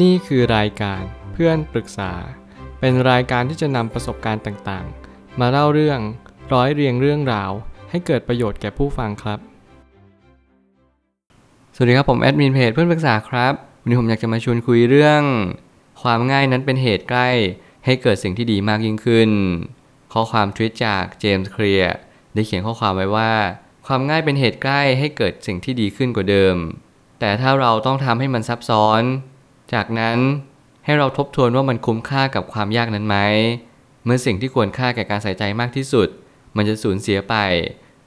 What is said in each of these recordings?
นี่คือรายการเพื่อนปรึกษา เป็นรายการที่จะนำประสบการณ์ต่างๆ มาเล่าเรื่องร้อยเรียงเรื่องราว ให้เกิดประโยชน์แก่ผู้ฟังครับ สวัสดีครับผมแอดมินเพจเพื่อนปรึกษาครับวันนี้ผมอยากจะมาชวนคุยเรื่อง ความง่ายนั้นเป็นเหตุใกล้ ให้เกิดสิ่งที่ดีมากยิ่งขึ้น ข้อความทวิตจากเจมส์เคลียร์ได้เขียนข้อความไว้ว่า ความง่ายเป็นเหตุใกล้ให้เกิดสิ่งที่ดีขึ้นกว่าเดิม แต่ถ้าเราต้องทำให้มันซับซ้อน จากนั้นให้เราทบทวนว่ามันคุ้มค่ากับความยากนั้นไหม เมื่อสิ่งที่ควรค่าแก่การใส่ใจมากที่สุด มันจะสูญเสียไป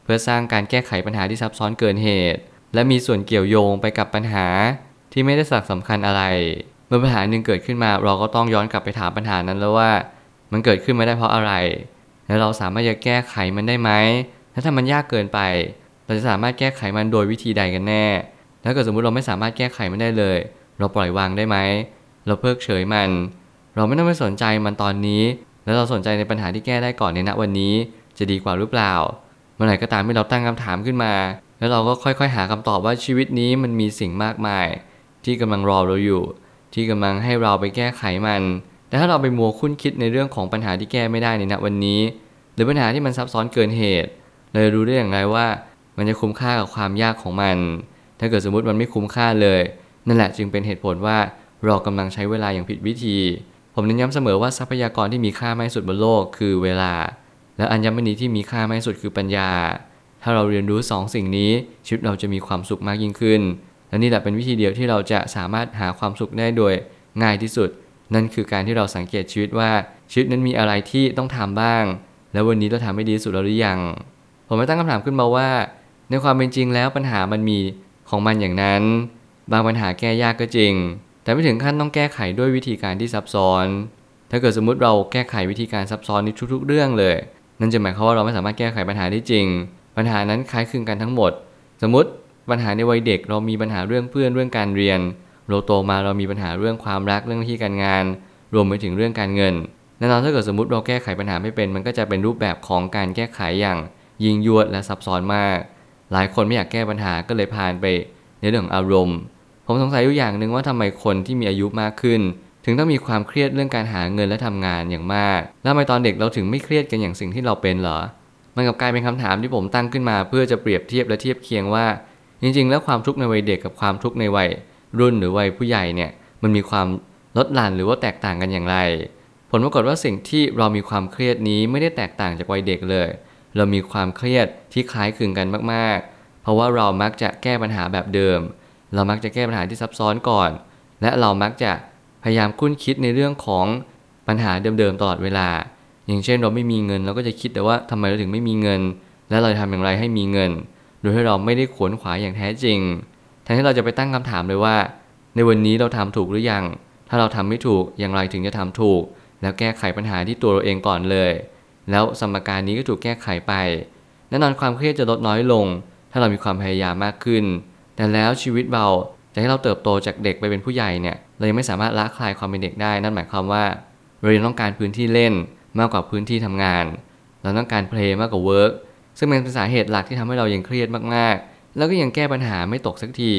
เพื่อสร้างการแก้ไขปัญหาที่ซับซ้อนเกินเหตุ และมีส่วนเกี่ยวโยงไปกับปัญหาที่ไม่ได้สักสำคัญอะไร เมื่อปัญหาหนึ่งเกิดขึ้นมา เราก็ต้องย้อนกลับไปถามปัญหานั้นแล้วว่า มันเกิดขึ้นมาได้เพราะอะไร และเราสามารถจะแก้ไขมันได้ไหมและถ้ามันยากเกินไป เราจะสามารถแก้ไขมันโดยวิธีใดกันแน่ ถ้าเกิดสมมุติเราไม่สามารถแก้ไขมันได้เลย เราปล่อยวางได้ไหม เราเพิกเฉยมัน เราไม่ต้องไปสนใจมันตอนนี้ แล้วเราสนใจในปัญหาที่แก้ได้ก่อนในณวันนี้ จะดีกว่าหรือเปล่า เมื่อไหร่ก็ตามที่เราตั้งคำถามขึ้นมา แล้วเราก็ค่อยๆ หาคำตอบว่าชีวิตนี้มันมีสิ่งมากมาย ที่กำลังรอเราอยู่ ที่กำลังให้เราไปแก้ไขมัน แต่ถ้าเราไปมัวคุ้นคิดในเรื่องของปัญหาที่แก้ไม่ได้ในณวันนี้ หรือปัญหาที่มันซับซ้อนเกินเหตุเราจะรู้ได้อย่างไรว่า มันจะคุ้มค่ากับความยากของมัน ถ้าเกิดสมมติมันไม่คุ้มค่าเลย นั่นแหละจึงเป็นเหตุผลว่าเรากำลังใช้เวลาอย่างผิดวิธี ผมเน้นย้ำเสมอว่าทรัพยากรที่มีค่ามากที่สุดบนโลกคือเวลา และอัญมณีที่มีค่ามากที่สุดคือปัญญา ถ้าเราเรียนรู้สองสิ่งนี้ชีวิตเราจะมีความสุขมากยิ่งขึ้น และนี่แหละเป็นวิธีเดียวที่เราจะสามารถหาความสุขได้โดยง่ายที่สุด นั่นคือการที่เราสังเกตชีวิตว่าชีวิตนั้นมีอะไรที่ต้องทำบ้าง แล้ววันนี้เราทำให้ดีสุดแล้วหรือยัง ผมไม่ตั้งคำถามขึ้นมาว่า ในความเป็นจริงแล้วปัญหามันมีของมันอย่างนั้น บางปัญหาแก้ยากก็จริง แต่ไม่ถึงขั้นต้องแก้ไขด้วยวิธีการที่ซับซ้อน ถ้าเกิดสมมติเราแก้ไขวิธีการซับซ้อนในทุก ๆ เรื่องเลย นั่นจะหมายความว่าเราไม่สามารถแก้ไขปัญหาได้จริง ปัญหานั้นคล้ายคลึงกันทั้งหมด สมมติปัญหาในวัยเด็กเรามีปัญหาเรื่องเพื่อนเรื่องการเรียน เราโตมาเรามีปัญหาเรื่องความรักเรื่องที่การงาน รวมไปถึงเรื่องการเงินแน่นอนถ้าเกิดสมมติเราแก้ไขปัญหาไม่เป็น มันก็จะเป็นรูปแบบของการแก้ไขอย่างยิงยวดและซับซ้อนมาก หลายคนไม่อยากแก้ปัญหาก็เลยพานไปในเรื่องอารมณ์ ผมสงสัยอยู่อย่างหนึ่งว่าทำไมคนที่มีอายุมากขึ้น ถึงต้องมีความเครียดเรื่องการหาเงินและทำงานอย่างมาก แล้วทำไมตอนเด็กเราถึงไม่เครียดกันอย่างสิ่งที่เราเป็นเหรอ มันกับกลายเป็นคำถามที่ผมตั้งขึ้นมา เพื่อจะเปรียบเทียบและเทียบเคียงว่า จริง ๆ แล้วความทุกข์ในวัยเด็กกับความทุกข์ในวัยรุ่นหรือวัยผู้ใหญ่เนี่ยมันมีความลดหลั่นหรือว่าแตกต่างกันอย่างไร ผลปรากฏว่าสิ่งที่เรามีความเครียดนี้ไม่ได้แตกต่างจากวัยเด็กเลย เรามีความเครียดที่คล้ายคลึงกันมากๆ เพราะว่าเรามักจะแก้ปัญหาแบบเดิม เรามักจะแก้ปัญหาที่ซับซ้อนก่อน และเรามักจะพยายามคุ้นคิดในเรื่องของปัญหาเดิมๆตลอดเวลา อย่างเช่นเราไม่มีเงินเราก็จะคิดแต่ว่าทำไมเราถึงไม่มีเงิน และเราจะทำอย่างไรให้มีเงิน โดยที่เราไม่ได้ขวนขวายอย่างแท้จริงแทนที่เราจะไปตั้งคำถามเลยว่า ในวันนี้เราทำถูกหรือยัง ถ้าเราทำไม่ถูกอย่างไรถึงจะทำถูก แล้วแก้ไขปัญหาที่ตัวเราเองก่อนเลย แล้วสมการนี้ก็ถูกแก้ไขไปแน่นอนความเครียดจะลดน้อยลง ถ้าเรามีความพยายามมากขึ้น แต่แล้วชีวิตเราจะให้เราเติบโตจากเด็กไปเป็นผู้ใหญ่เนี่ยเรายังไม่สามารถละคลายความเป็นเด็กได้ นั่นหมายความว่าเรายังต้องการพื้นที่เล่นมากกว่าพื้นที่ทำงาน เราต้องการ play มากกว่า work ซึ่งเป็นสาเหตุหลักที่ทำให้เรายังเครียดมากๆ แล้วก็ยังแก้ปัญหาไม่ตกสักที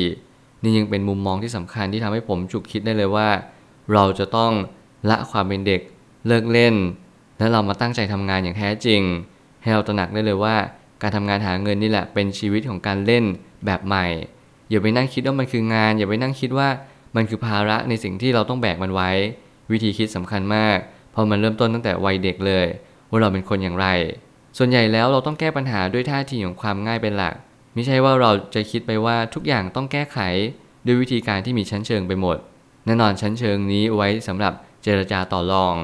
นี่ยังเป็นมุมมองที่สำคัญที่ทำให้ผมฉุกคิดได้เลยว่า เราจะต้องละความเป็นเด็กเลิกเล่น และเรามาตั้งใจทำงานอย่างแท้จริง ให้เราตระหนักได้เลยว่า การทำงานหาเงินนี่แหละเป็นชีวิตของการเล่นแบบใหม่ อย่าไปนั่งคิดว่ามันคืองาน อย่าไปนั่งคิดว่ามันคือภาระในสิ่งที่เราต้องแบกมันไว้ วิธีคิดสำคัญมาก เพราะมันเริ่มต้นตั้งแต่วัยเด็กเลย ว่าเราเป็นคนอย่างไร ส่วนใหญ่แล้วเราต้องแก้ปัญหาด้วยท่าทีของความง่ายเป็นหลัก ไม่ใช่ว่าเราจะคิดไปว่าทุกอย่างต้องแก้ไข ด้วยวิธีการที่มีชั้นเชิงไปหมดแน่นอนชั้นเชิงนี้ไว้สำหรับเจรจาต่อรอง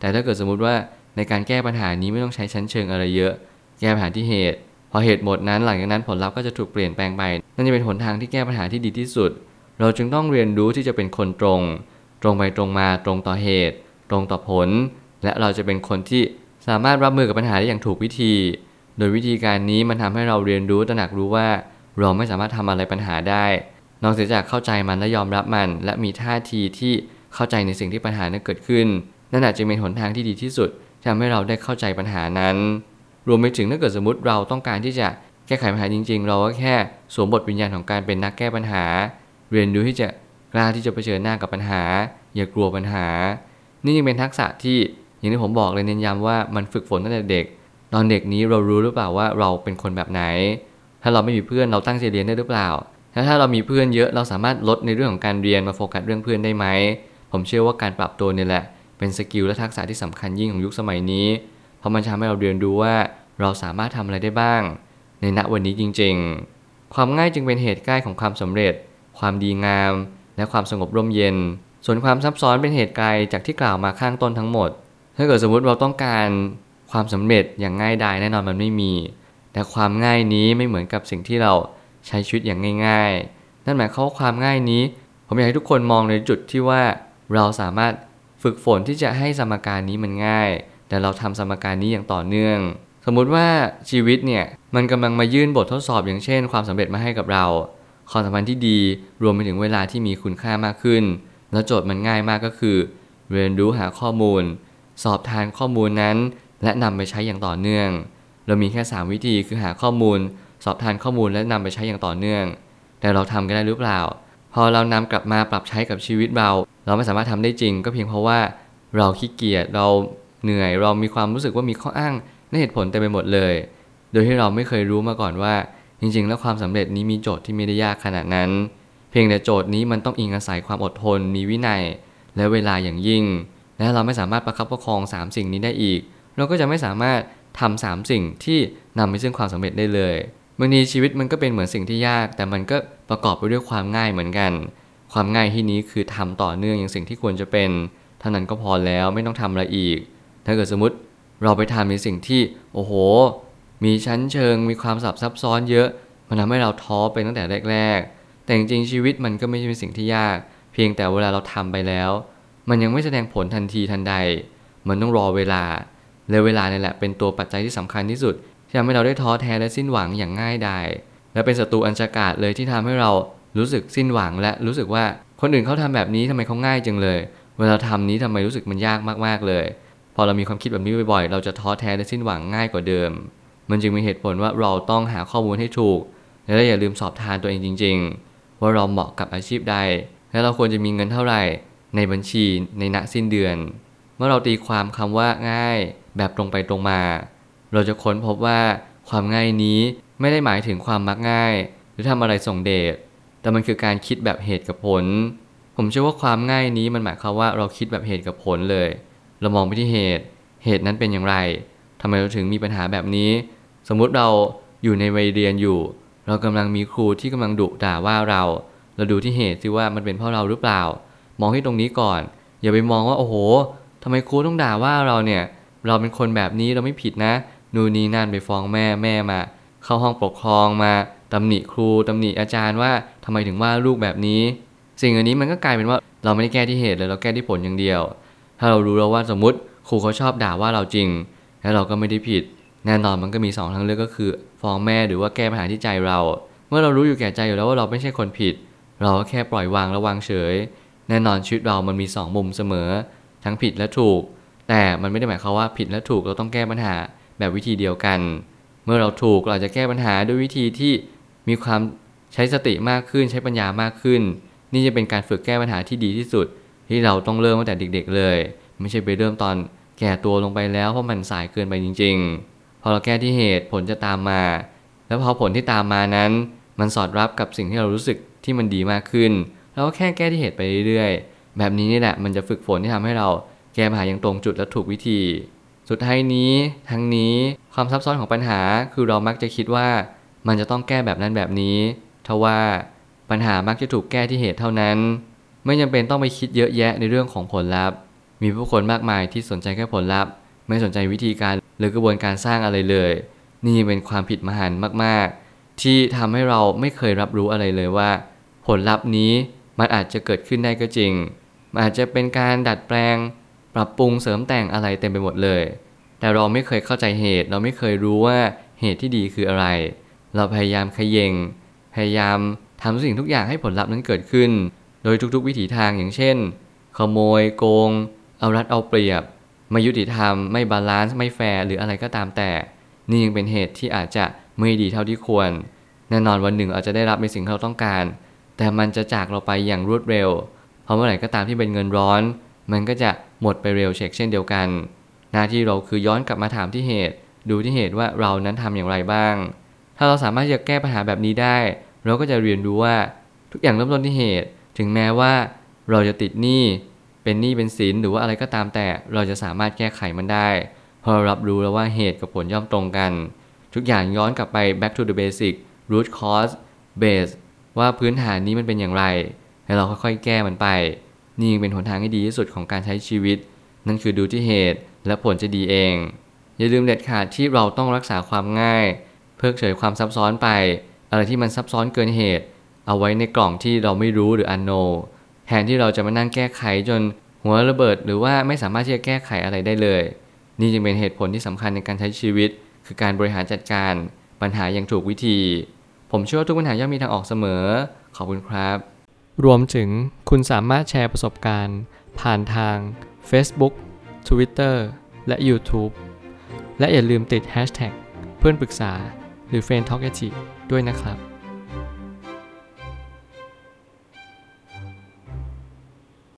แต่ถ้าเกิดสมมุติว่าในการแก้ปัญหานี้ไม่ต้องใช้ชั้นเชิงอะไรเยอะ แก้ปัญหาที่เหตุ พอเหตุหมดนั้นหลังจากนั้นผลลัพธ์ก็จะถูกเปลี่ยนแปลงไป นั่นจะเป็นหนทางที่แก้ปัญหาที่ดีที่สุด เราจึงต้องเรียนรู้ที่จะเป็นคนตรง ตรงไปตรงมาตรงต่อเหตุ ตรงต่อผล และเราจะเป็นคนที่สามารถรับมือกับปัญหาได้อย่างถูกวิธี โดยวิธีการนี้มันทำให้เราเรียนรู้ตระหนักรู้ว่า เราไม่สามารถทำอะไรปัญหาได้ นอกจากเข้าใจมันและยอมรับมัน และมีท่าทีที่เข้าใจในสิ่งที่ปัญหานั้นเกิดขึ้น นั่นอาจจะเป็นหนทางที่ดีที่สุดที่ทำให้เราได้เข้าใจปัญหานั้น รวมไปถึงถ้าเกิดสมมติเราต้องการที่จะแก้ไขปัญหาจริง ๆ เราก็แค่สวมบทวิญญาณของการเป็นนักแก้ปัญหา เรียนรู้ที่จะกล้าที่จะเผชิญหน้ากับปัญหา อย่ากลัวปัญหา นี่ยังเป็นทักษะที่อย่างที่ผมบอกเลยเน้นย้ำว่ามันฝึกฝนตั้งแต่เด็ก ตอนเด็กนี้เรารู้หรือเปล่าว่าเราเป็นคนแบบไหน ถ้าเราไม่มีเพื่อนเราตั้งใจเรียนได้หรือเปล่า ถ้าถ้าเรามีเพื่อนเยอะเราสามารถลดในเรื่องของการเรียนมาโฟกัสเรื่องเพื่อนได้ไหม ผมเชื่อว่าการปรับตัวนี่แหละ เป็น skill และทักษะที่สำคัญยิ่งของยุคสมัยนี้ เพราะมันทำให้เราเรียนรู้ว่าเราสามารถทำอะไรได้บ้าง ในณวันนี้จริงๆ ความง่ายจึงเป็นเหตุใกล้ของความสำเร็จ ความดีงาม และความสงบร่มเย็น ส่วนความซับซ้อนเป็นเหตุไกลจากที่กล่าวมาข้างต้นทั้งหมด ถ้าเกิดสมมติเราต้องการความสำเร็จอย่างง่ายดายแน่นอนมันไม่มี แต่ความง่ายนี้ไม่เหมือนกับสิ่งที่เราใช้ชีวิตอย่างง่าย ๆ นั่นหมายความว่าความง่ายนี้ ผมอยากให้ทุกคนมองในจุดที่ว่าเราสามารถฝึกฝนที่จะให้สมการนี้มันง่าย แต่เราทำสมการนี้อย่างต่อเนื่อง สมมุติว่าชีวิตเนี่ยมันกำลังมายื่นบททดสอบอย่างเช่น ความสำเร็จมาให้กับเราความสัมพันธ์ที่ดีรวมไปถึงเวลาที่มีคุณค่ามากขึ้น แล้วโจทย์มันง่ายมากก็คือ เรียนรู้หาข้อมูล สอบทานข้อมูลนั้น และนำไปใช้อย่างต่อเนื่อง เรามีแค่ 3 วิธีคือหาข้อมูล สอบทานข้อมูลและนำไปใช้อย่างต่อเนื่อง แต่เราทำกันได้หรือเปล่า พอเรานำกลับมาปรับใช้กับชีวิตเรา เราไม่สามารถทำได้จริง ก็เพียงเพราะว่าเราขี้เกียจเรา เหนื่อยเรามีความรู้สึกว่ามีข้ออ้างและเหตุผลเต็มไปหมดเลย โดยที่เราไม่เคยรู้มาก่อนว่า จริง ๆ แล้วความสำเร็จนี้มีโจทย์ที่ไม่ได้ยากขนาดนั้น เพียงแต่โจทย์นี้มันต้องอิงอาศัยความอดทน มีวินัย และเวลาอย่างยิ่ง และเราไม่สามารถประคับประคอง 3 สิ่งนี้ได้อีก เราก็จะไม่สามารถทำสามสิ่งที่นำไปซึ่งความสำเร็จได้เลยบางทีชีวิตมันก็เป็นเหมือนสิ่งที่ยาก แต่มันก็ประกอบไปด้วยความง่ายเหมือนกัน ความง่ายที่นี้คือทำต่อเนื่องอย่างสิ่งที่ควรจะเป็นเท่านั้นก็พอแล้วไม่ต้องทำอะไรอีก ถ้าเกิดสมมติเราไปทำในสิ่งที่โอ้โห มีชั้นเชิง มีความสับซับซ้อนเยอะ มันทำให้เราท้อไปตั้งแต่แรก ๆ แต่จริงๆชีวิตมันก็ไม่ใช่เป็นสิ่งที่ยาก เพียงแต่เวลาเราทำไปแล้ว มันยังไม่แสดงผลทันทีทันใด มันต้องรอเวลา และเวลานี่แหละเป็นตัวปัจจัยที่สำคัญที่สุดที่ทำให้เราได้ท้อแท้และสิ้นหวังอย่างง่ายดายและเป็นศัตรูอันฉกาจเลยที่ทำให้เรารู้สึกสิ้นหวังและรู้สึกว่าคนอื่นเขาทำแบบนี้ทำไมเขาง่ายจังเลย เวลาทำนี้ทำไมรู้สึกมันยากมากๆเลย พอเรามีความคิดแบบนี้บ่อยๆ เราจะท้อแท้และสิ้นหวังง่ายกว่าเดิม มันจึงมีเหตุผลว่าเราต้องหาข้อมูลให้ถูก และอย่าลืมสอบทานตัวเองจริง ๆ ว่าเราเหมาะกับอาชีพใด และเราควรจะมีเงินเท่าไหร่ ในบัญชีในณสิ้นเดือน เมื่อเราตีความคำว่าง่าย แบบตรงไปตรงมา เราจะค้นพบว่าความง่ายนี้ไม่ได้หมายถึงความมักง่าย หรือทำอะไรส่งเดช แต่มันคือการคิดแบบเหตุกับผล ผมเชื่อว่าความง่ายนี้มันหมายความว่าเราคิดแบบเหตุกับผลเลย เรามองไปที่เหตุ เหตุนั้นเป็นอย่างไรทำไมเราถึงมีปัญหาแบบนี้ สมมุติเราอยู่ในวัยเรียนอยู่ เรากำลังมีครูที่กำลังดุด่าว่าเรา เราดูที่เหตุสิว่ามันเป็นเพราะเราหรือเปล่า มองที่ตรงนี้ก่อน อย่าไปมองว่าโอ้โหทำไมครูต้องด่าว่าเราเนี่ย เราเป็นคนแบบนี้เราไม่ผิดนะ นูนนี่นั่นไปฟ้องแม่แม่มา เข้าห้องปกครองมาตำหนิครูตำหนิอาจารย์ว่าทำไมถึงว่าลูกแบบนี้ สิ่งอันนี้มันก็กลายเป็นว่าเราไม่ได้แก้ที่เหตุเลยเราแก้ที่ผลอย่างเดียว ถ้าเรารู้แล้วว่าสมมติครูเขาชอบด่าว่าเราจริง แล้วเราก็ไม่ได้ผิด แน่นอนมันก็มีสองทางเลือกก็คือฟ้องแม่หรือว่าแก้ปัญหาที่ใจเรา เมื่อเรารู้อยู่แก่ใจอยู่แล้วว่าเราไม่ใช่คนผิด เราก็แค่ปล่อยวางและวางเฉย แน่นอนชีวิตเรามันมีสองมุมเสมอ ทั้งผิดและถูก แต่มันไม่ได้หมายความว่าผิดและถูกเราต้องแก้ปัญหาแบบวิธีเดียวกัน เมื่อเราถูกเราจะแก้ปัญหาด้วยวิธีที่มีความใช้สติมากขึ้นใช้ปัญญามากขึ้น นี่จะเป็นการฝึกแก้ปัญหาที่ดีที่สุด ที่เราต้องเริ่มตั้งแต่เด็กๆเลย ไม่ใช่ไปเริ่มตอนแก่ตัวลงไปแล้วเพราะมันสายเกินไปจริง ๆ พอเราแก้ที่เหตุผลจะตามมา แล้วพอผลที่ตามมานั้น มันสอดรับกับสิ่งที่เรารู้สึกที่มันดีมากขึ้นเราก็แค่แก้ที่เหตุไปเรื่อยๆ แบบนี้นี่แหละมันจะฝึกฝนที่ทำให้เราแก้ปัญหาอย่างตรงจุดและถูกวิธี สุดท้ายนี้ทั้งนี้ความซับซ้อนของปัญหาคือเรามักจะคิดว่ามันจะต้องแก้แบบนั้นแบบนี้ทว่าปัญหามักจะถูกแก้ที่เหตุเท่านั้น ไม่จำเป็นต้องไปคิดเยอะแยะในเรื่องของผลลัพธ์ มีผู้คนมากมายที่สนใจแค่ผลลัพธ์ ไม่สนใจวิธีการหรือกระบวนการสร้างอะไรเลย นี่เป็นความผิดมหันต์มาก ๆ ที่ทำให้เราไม่เคยรับรู้อะไรเลยว่า ผลลัพธ์นี้มันอาจจะเกิดขึ้นได้ก็จริง มันอาจจะเป็นการดัดแปลง ปรับปรุงเสริมแต่งอะไรเต็มไปหมดเลย แต่เราไม่เคยเข้าใจเหตุ เราไม่เคยรู้ว่าเหตุที่ดีคืออะไร เราพยายามขย e งพยายามทำสิ่งทุกอย่างให้ผลลัพธ์นั้นเกิดขึ้น โดยทุกๆวิถีทางอย่างเช่น ขโมยโกง เอารัดเอาเปรียบ ไม่ยุติธรรม ไม่ balance ไม่แฟร์ หรืออะไรก็ตามแต่ นี่ยังเป็นเหตุที่อาจจะไม่ดีเท่าที่ควร แน่นอนวันหนึ่งอาจจะได้รับในสิ่งที่เราต้องการ แต่มันจะจากเราไปอย่างรวดเร็ว เพราะเมื่อไหร่ก็ตามที่เป็นเงินร้อน มันก็จะหมดไปเร็วเฉกเช่นเดียวกัน หน้าที่เราคือย้อนกลับมาถามที่เหตุ ดูที่เหตุว่าเรานั้นทำอย่างไรบ้าง ถ้าเราสามารถจะแก้ปัญหาแบบนี้ได้ เราก็จะเรียนรู้ว่าทุกอย่างเริ่มต้นที่เหตุ ถึงแม้ว่าเราจะติดหนี้เป็นหนี้เป็นสินหรือว่าอะไรก็ตามแต่เราจะสามารถแก้ไขมันได้เพราะรับรู้แล้วว่าเหตุกับผลย่อมตรงกัน ทุกอย่างย้อนกลับไป back to the basic root cause base ว่าพื้นฐานนี้มันเป็นอย่างไรแล้เราค่อยๆ แก้มันไป นี่ยังเป็นหนทางที่ดีที่สุดของการใช้ชีวิต นั่นคือดูที่เหตุและผลจะดีเอง อย่าลืมเด็ดขาดที่เราต้องรักษาความง่าย เพิกเฉยความซับซ้อนไป อะไรที่มันซับซ้อนเกินเหตุ เอาไว้ในกล่องที่เราไม่รู้หรือ unknown แทนที่เราจะมานั่งแก้ไขจนหัวระเบิด หรือว่าไม่สามารถที่จะแก้ไขอะไรได้เลย นี่จึงเป็นเหตุผลที่สำคัญในการใช้ชีวิต คือการบริหารจัดการปัญหาอย่างถูกวิธี ผมเชื่อว่าทุกปัญหาย่อมมีทางออกเสมอ ขอบคุณครับ รวมถึงคุณสามารถแชร์ประสบการณ์ ผ่านทาง Facebook Twitter และ YouTube และอย่าลืมติด Hashtag เพื่อนปรึกษาหรือ f r ร e n d t a l k ด้วยนะครับ